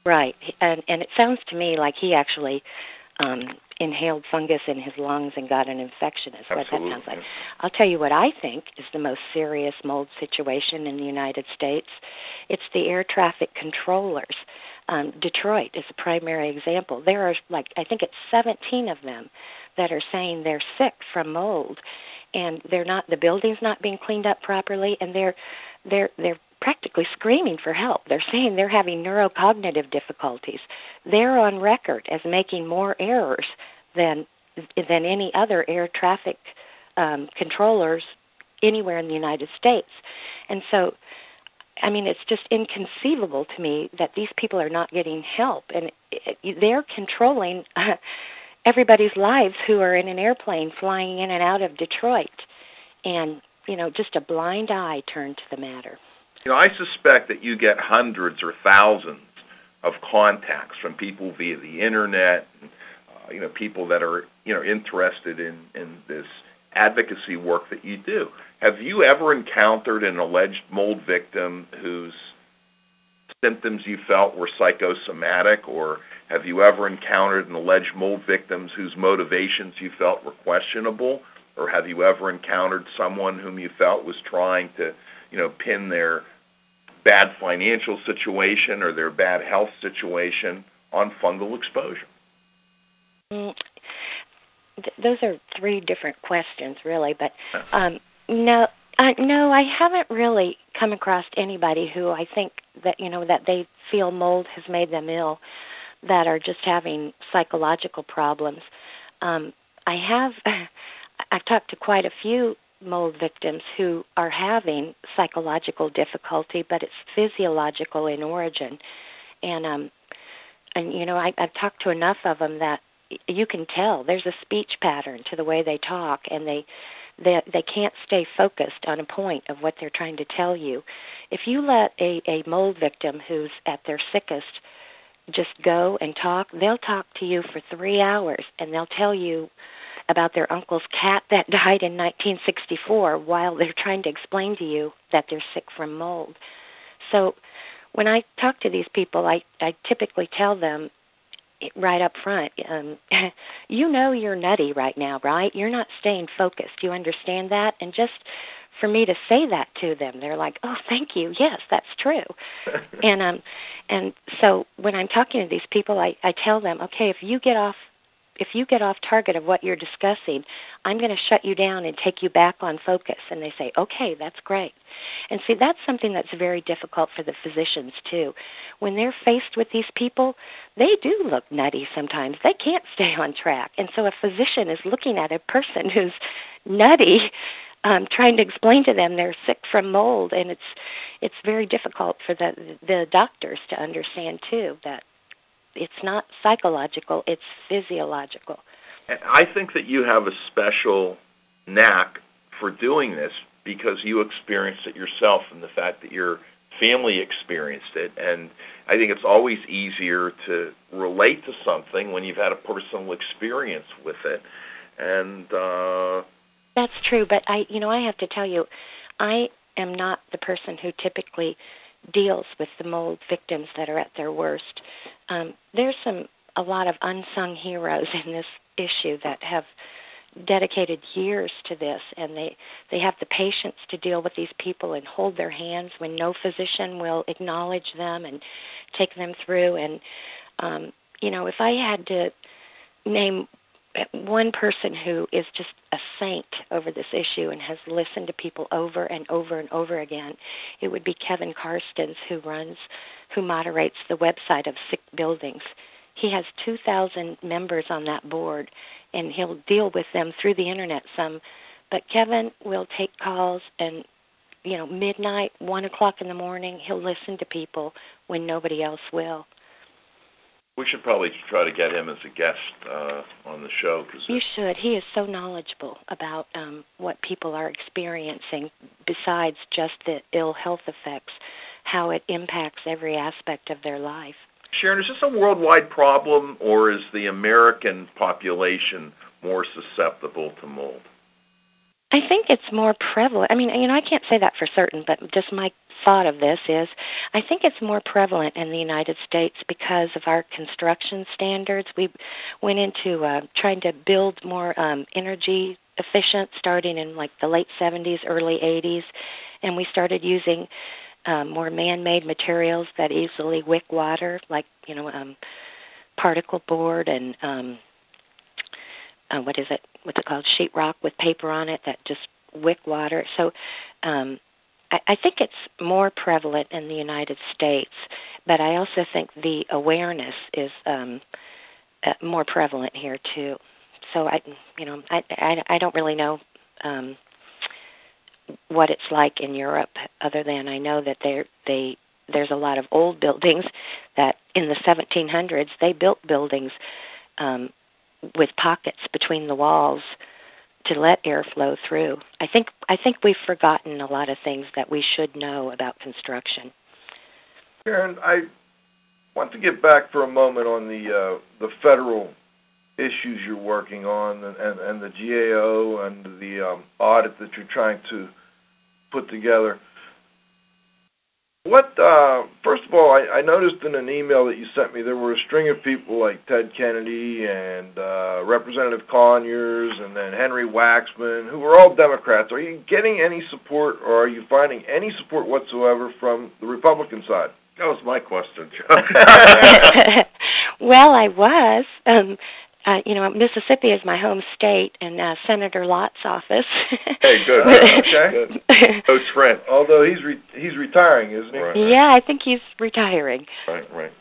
Right, and and it sounds to me like he actually um, inhaled fungus in his lungs and got an infection. Is what that sounds like. I'll tell you what I think is the most serious mold situation in the United States. It's the air traffic controllers. Um, Detroit is a primary example. There are like I think it's 17 of them that are saying they're sick from mold, and they're not. The building's not being cleaned up properly, and they're they're they're practically screaming for help. They're saying they're having neurocognitive difficulties. They're on record as making more errors than than any other air traffic um, controllers anywhere in the United States. And so, I mean, it's just inconceivable to me that these people are not getting help, and it, it, they're controlling [LAUGHS] everybody's lives who are in an airplane flying in and out of Detroit, and you know, just a blind eye turned to the matter. You know, I suspect that you get hundreds or thousands of contacts from people via the internet, and, uh, you know, people that are you know interested in in this advocacy work that you do. Have you ever encountered an alleged mold victim whose symptoms you felt were psychosomatic, or have you ever encountered an alleged mold victim whose motivations you felt were questionable, or have you ever encountered someone whom you felt was trying to, you know, pin their bad financial situation or their bad health situation on fungal exposure? Mm, th- those are three different questions, really. But um, no, uh, no, I haven't really come across anybody who I think that you know that they feel mold has made them ill, that are just having psychological problems. Um, I have, [LAUGHS] I've talked to quite a few mold victims who are having psychological difficulty, but it's physiological in origin, and um, and you know I, I've talked to enough of them that you can tell there's a speech pattern to the way they talk and they they they can't stay focused on a point of what they're trying to tell you. If you let a a mold victim who's at their sickest just go and talk they'll talk to you for 3 hours and they'll tell you about their uncle's cat that died in 1964 while they're trying to explain to you that they're sick from mold so when I talk to these people, I, I typically tell them right up front, um, [LAUGHS] you know you're nutty right now, right? You're not staying focused. You understand that? And just for me to say that to them, they're like, "Oh, thank you. Yes, that's true." [LAUGHS] and um, and so when I'm talking to these people, I I tell them, "Okay, if you get off if you get off target of what you're discussing, I'm going to shut you down and take you back on focus. And they say, okay, that's great. And see, that's something that's very difficult for the physicians, too. When they're faced with these people, they do look nutty sometimes. They can't stay on track. And so a physician is looking at a person [LAUGHS] who's nutty. Um, trying to explain to them they're sick from mold, and it's it's very difficult for the the doctors to understand too that it's not psychological, it's physiological. And I think that you have a special knack for doing this because you experienced it yourself and the fact that your family experienced it. And I think it's always easier to relate to something when you've had a personal experience with it. And uh That's true, but I you know, I have to tell you, I am not the person who typically deals with the mold victims that are at their worst. Um, there's some a lot of unsung heroes in this issue that have dedicated years to this and they they have the patience to deal with these people and hold their hands when no physician will acknowledge them and take them through and um you know if i had to name one person who is just a saint over this issue and has listened to people over and over and over again it would be kevin karstens who runs who moderates the website of sick buildings he has 2,000 members on that board, and he'll deal with them through the internet some. But Kevin will take calls, and you know, midnight, one o'clock in the morning, he'll listen to people when nobody else will. We should probably try to get him as a guest uh, on the show. Cause you should. He is so knowledgeable about um, what people are experiencing, besides just the ill health effects, how it impacts every aspect of their life. Sharon, is this a worldwide problem, or is the American population more susceptible to mold? I think it's more prevalent. I mean, you know, I can't say that for certain, but just my thought of this is I think it's more prevalent in the United States because of our construction standards. We went into uh, trying to build more um, energy efficient starting in like the late 70s, early 80s, and we started using um, more man-made materials that easily wick water, like you know um, particle board and um, uh, what is it? What's it called? Sheetrock with paper on it that just wick water. So um, I, think it's more prevalent in the United States, but I also think the awareness is um, uh, more prevalent here too. So I, you know, I I, I don't really know. Um, what it's like in Europe, other than I know that they they there's a lot of old buildings that in the 1700s they built buildings um, with pockets between the walls to let air flow through. I think I think we've forgotten a lot of things that we should know about construction. Karen, I want to get back for a moment on the uh, the federal issues you're working on and, and, and the GAO and the um, audit that you're trying to put together. What, uh, first of all, I, I noticed in an email that you sent me there were a string of people like Ted Kennedy and uh, Representative Conyers and then Henry Waxman, who were all Democrats. Are you getting any support or are you finding any support whatsoever from the Republican side? That was my question, Joe. [LAUGHS] well, I was. Um, uh, you know, Mississippi is my home state, and uh, Senator Lott's office. hey, good. [LAUGHS] okay. Good. [LAUGHS] Coach Trent. Although he's re- he's retiring, isn't he? Right. Yeah, I think he's retiring. Right, right.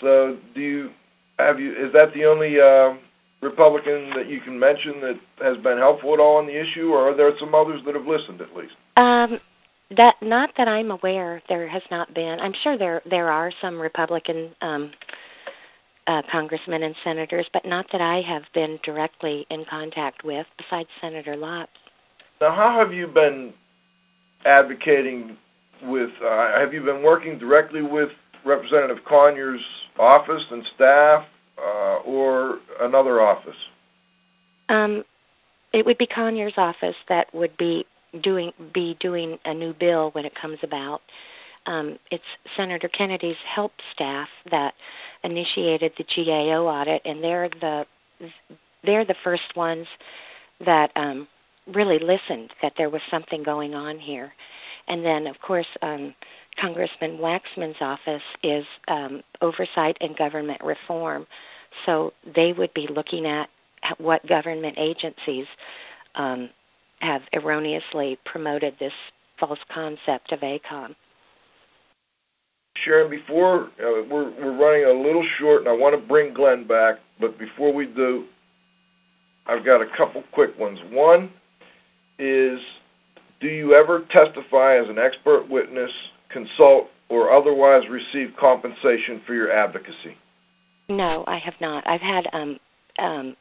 So, do you have you? Is that the only uh, Republican that you can mention that has been helpful at all on the issue, or are there some others that have listened at least? Um, that not that I'm aware. There has not been. I'm sure there there are some Republican. Um, uh, congressmen and senators, but not that I have been directly in contact with, besides Senator Lott. Now, how have you been advocating with? Uh, have you been working directly with Representative Conyers' office and staff, uh, or another office? Um, it would be Conyers' office that would be doing be doing a new bill when it comes about. Um, it's Senator Kennedy's help staff that initiated the GAO audit, and they're the they're the first ones that um, really listened that there was something going on here. And then, of course, um, Congressman Waxman's office is um, oversight and government reform, so they would be looking at what government agencies um, have erroneously promoted this false concept of ACOEM. Sharon, before uh, we're we're running a little short, and I want to bring Glenn back, but before we do, I've got a couple quick ones. One is, do you ever testify as an expert witness, consult, or otherwise receive compensation for your advocacy? No, I have not. I've had um um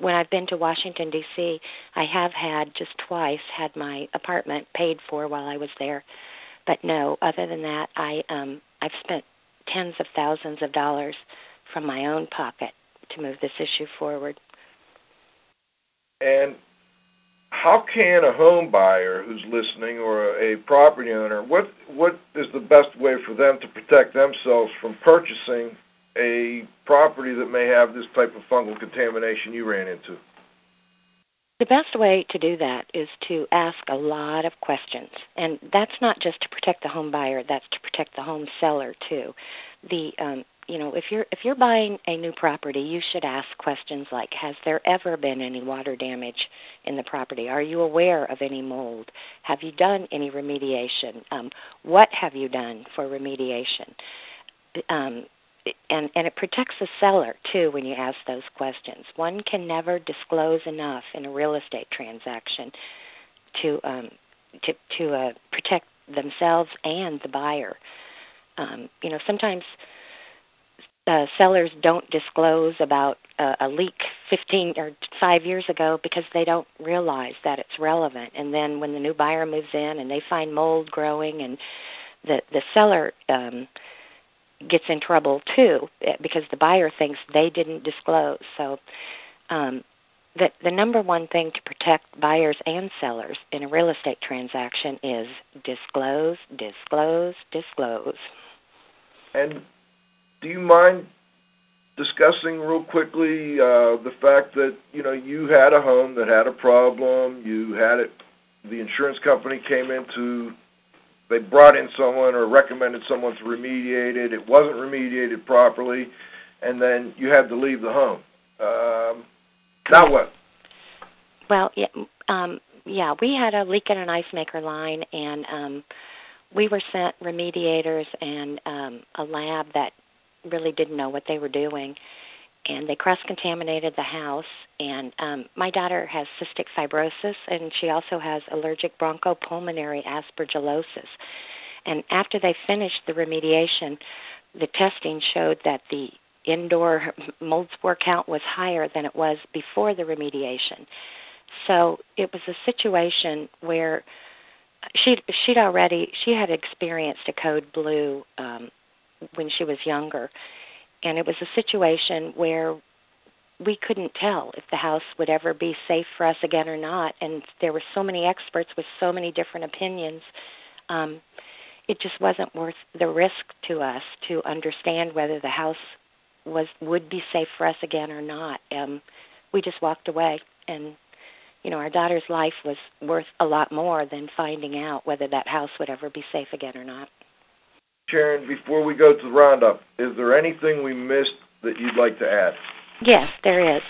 when I've been to Washington D.C., I have had just twice had my apartment paid for while I was there. But no, other than that, I um I've spent tens of thousands of dollars from my own pocket to move this issue forward. And how can a home buyer who's listening or a, property owner what what is the best way for them to protect themselves from purchasing a property that may have this type of fungal contamination you ran into? The best way to do that is to ask a lot of questions. And that's not just to protect the home buyer, that's to protect the home seller too. The um, you know, if you're if you're buying a new property, you should ask questions like has there ever been any water damage in the property? Are you aware of any mold? Have you done any remediation? Um, what have you done for remediation? Um, and and it protects the seller too when you ask those questions. One can never disclose enough in a real estate transaction to um, to to uh, protect themselves and the buyer. Um, you know, sometimes uh, sellers don't disclose about uh, a leak 15 or 5 years ago because they don't realize that it's relevant. And then when the new buyer moves in and they find mold growing and the the seller um, gets in trouble too eh, because the buyer thinks they didn't disclose. So um, the the number one thing to protect buyers and sellers in a real estate transaction is disclose, disclose, disclose. And do you mind discussing real quickly uh, the fact that you know you had a home that had a problem, you had it, the insurance company came in to they brought in someone or recommended someone to remediate it. It wasn't remediated properly, and then you had to leave the home. Um, now what? Well, yeah, um, yeah, we had a leak in an ice maker line, and um, we were sent remediators and um, a lab that really didn't know what they were doing and they cross contaminated the house. And um my daughter has cystic fibrosis and she also has allergic bronchopulmonary aspergillosis. And after they finished the remediation the testing showed that the indoor mold spore count was higher than it was before the remediation. So it was a situation where she'd she'd already she had experienced a code blue um when she was younger and it was a situation where we couldn't tell if the house would ever be safe for us again or not and there were so many experts with so many different opinions um it just wasn't worth the risk to us to understand whether the house was would be safe for us again or not. Um we just walked away and you know our daughter's life was worth a lot more than finding out whether that house would ever be safe again or not Sharon, before we go to the roundup, is there anything we missed that you'd like to add? Yes, there is.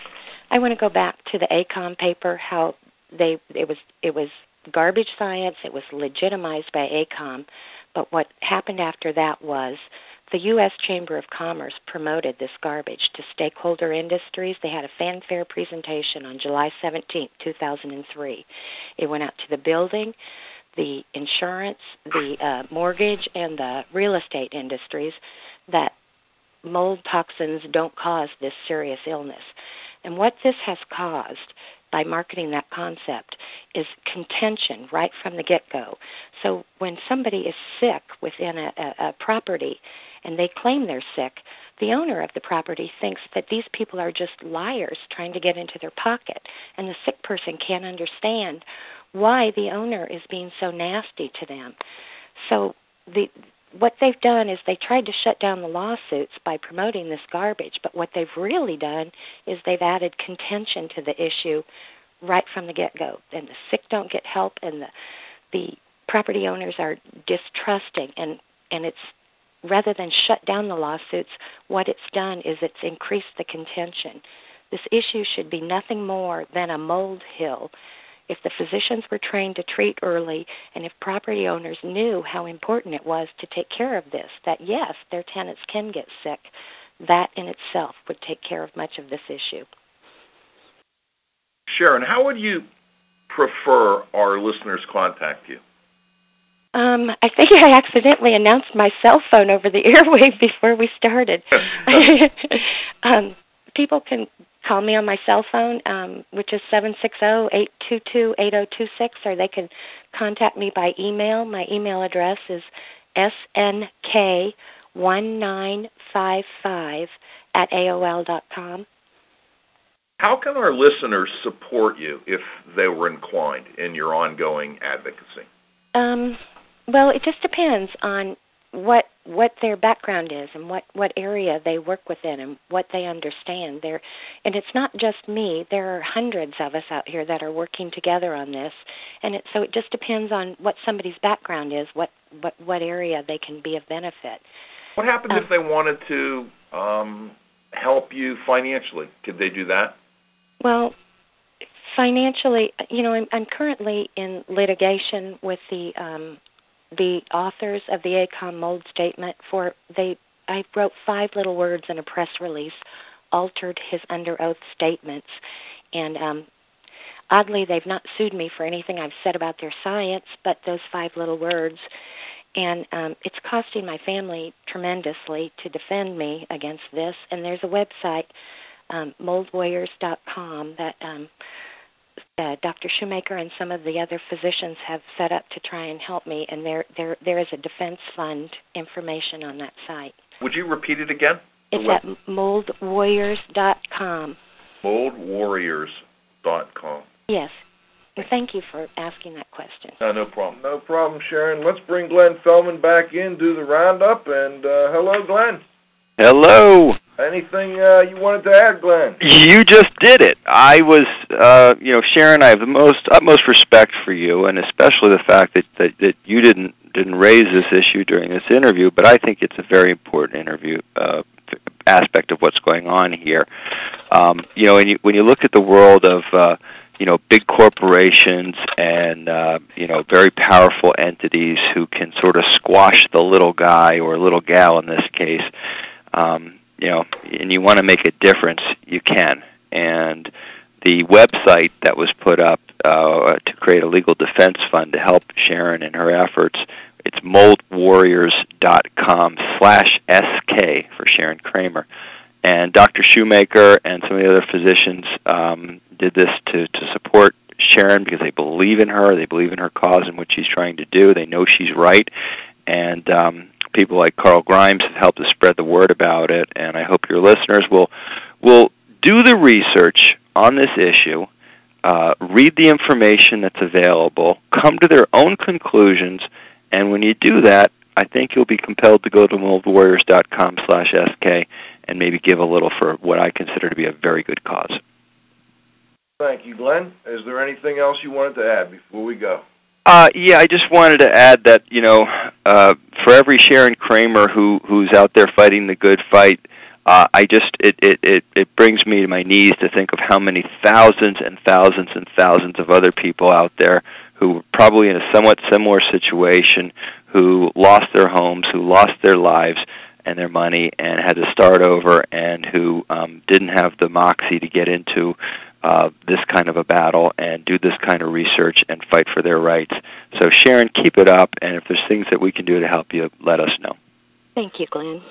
I want to go back to the ACOEM paper. How they it was it was garbage science. It was legitimized by ACOEM, but what happened after that was the U.S. Chamber of Commerce promoted this garbage to stakeholder industries. They had a fanfare presentation on July 17, 2003. It went out to the building, the insurance, the uh, mortgage, and the real estate industries that mold toxins don't cause this serious illness. And what this has caused by marketing that concept is contention right from the get go. So when somebody is sick within a, a, a property and they claim they're sick, the owner of the property thinks that these people are just liars trying to get into their pocket. And the sick person can't understand why the owner is being so nasty to them. So the what they've done is they tried to shut down the lawsuits by promoting this garbage, but what they've really done is they've added contention to the issue right from the get-go. And the sick don't get help and the the property owners are distrusting and and it's rather than shut down the lawsuits, what it's done is it's increased the contention. This issue should be nothing more than a mold hill if the physicians were trained to treat early and if property owners knew how important it was to take care of this, that yes, their tenants can get sick, that in itself would take care of much of this issue. Sharon, how would you prefer our listeners contact you? Um, I think I accidentally announced my cell phone over the [LAUGHS] airwave before we started. [LAUGHS] [LAUGHS] um, people can call me on my cell phone, um, which is seven six zero eight two two eight zero two six, or they can contact me by email. My email address is snk one nine five five at aol dot com. How can our listeners support you if they were inclined in your ongoing advocacy? Um, well, it just depends on what what their background is and what what area they work within and what they understand. There and it's not just me. There are hundreds of us out here that are working together on this. And it so it just depends on what somebody's background is what what what area they can be of benefit. What happens um, if they wanted to um help you financially? Could they do that? Well financially you know i'm i'm currently in litigation with the um the authors of the ACOEM mold statement for they I wrote five little words in a press release, altered his under oath statements, and um, oddly they've not sued me for anything I've said about their science, but those five little words, and um, it's costing my family tremendously to defend me against this. And there's a website, um, moldwarriors.com, that um, uh, Dr. Shoemaker and some of the other physicians have set up to try and help me, and there there there is a defense fund information on that site. Would you repeat it again? It's at moldwarriors.com. Moldwarriors.com. Yes. And thank you for asking that question. No, no problem. No problem, Sharon. Let's bring Glenn Feldman back in, do the roundup, and uh, hello, Glenn. Hello. Anything uh, you wanted to add, Glenn? You just did it. I was, uh, you know, Sharon. I have the most utmost respect for you, and especially the fact that, that that you didn't didn't raise this issue during this interview. But I think it's a very important interview uh, aspect of what's going on here. Um, you know, when you when you look at the world of uh, you know big corporations and uh, you know very powerful entities who can sort of squash the little guy or little gal in this case. Um, you know, and you want to make a difference, you can. And the website that was put up uh, to create a legal defense fund to help Sharon in her efforts, it's moldwarriors.com slash SK for Sharon Kramer. And Dr. Shoemaker and some of the other physicians um, did this to, to support Sharon because they believe in her, they believe in her cause and what she's trying to do, they know she's right, and um, people like Carl Grimes have helped to spread the word about it, and I hope your listeners will will do the research on this issue, uh, read the information that's available, come to their own conclusions, and when you do that, I think you'll be compelled to go to moldwarriors.com/sk and maybe give a little for what I consider to be a very good cause. Thank you, Glenn. Is there anything else you wanted to add before we go? Uh, yeah, I just wanted to add that you know, uh, for every Sharon Kramer who who's out there fighting the good fight, uh, I just it, it it it brings me to my knees to think of how many thousands and thousands and thousands of other people out there who were probably in a somewhat similar situation, who lost their homes, who lost their lives and their money, and had to start over, and who um, didn't have the moxie to get into uh, this kind of a battle and do this kind of research and fight for their rights. So, Sharon, keep it up, and if there's things that we can do to help you, let us know. Thank you, Glenn.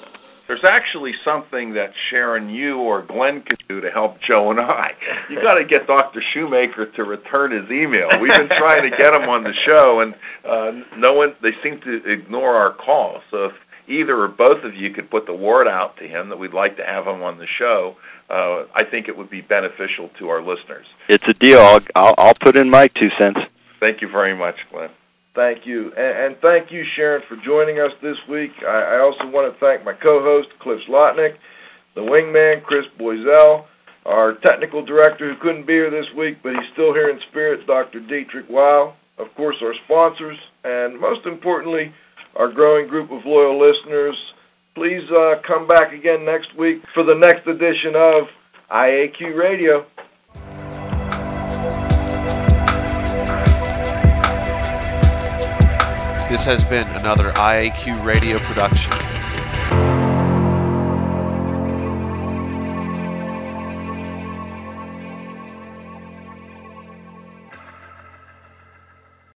There's actually something that Sharon, you or Glenn can do to help Joe and I. You got to get Dr. Shoemaker to return his email. We've been trying to get him on the show, and uh, no one. They seem to ignore our calls. So if either or both of you could put the word out to him that we'd like to have him on the show, uh, I think it would be beneficial to our listeners. It's a deal. I'll, I'll, I'll put in my two cents. Thank you very much, Glenn. Thank you. And, and thank you, Sharon, for joining us this week. I, I also want to thank my co host, Cliff Zlotnik, the wingman, Chris Boisel, our technical director who couldn't be here this week, but he's still here in spirit, Dr. Dietrich Wow, of course, our sponsors, and most importantly, our growing group of loyal listeners. Please uh, come back again next week for the next edition of IAQ Radio. This has been another IAQ radio production.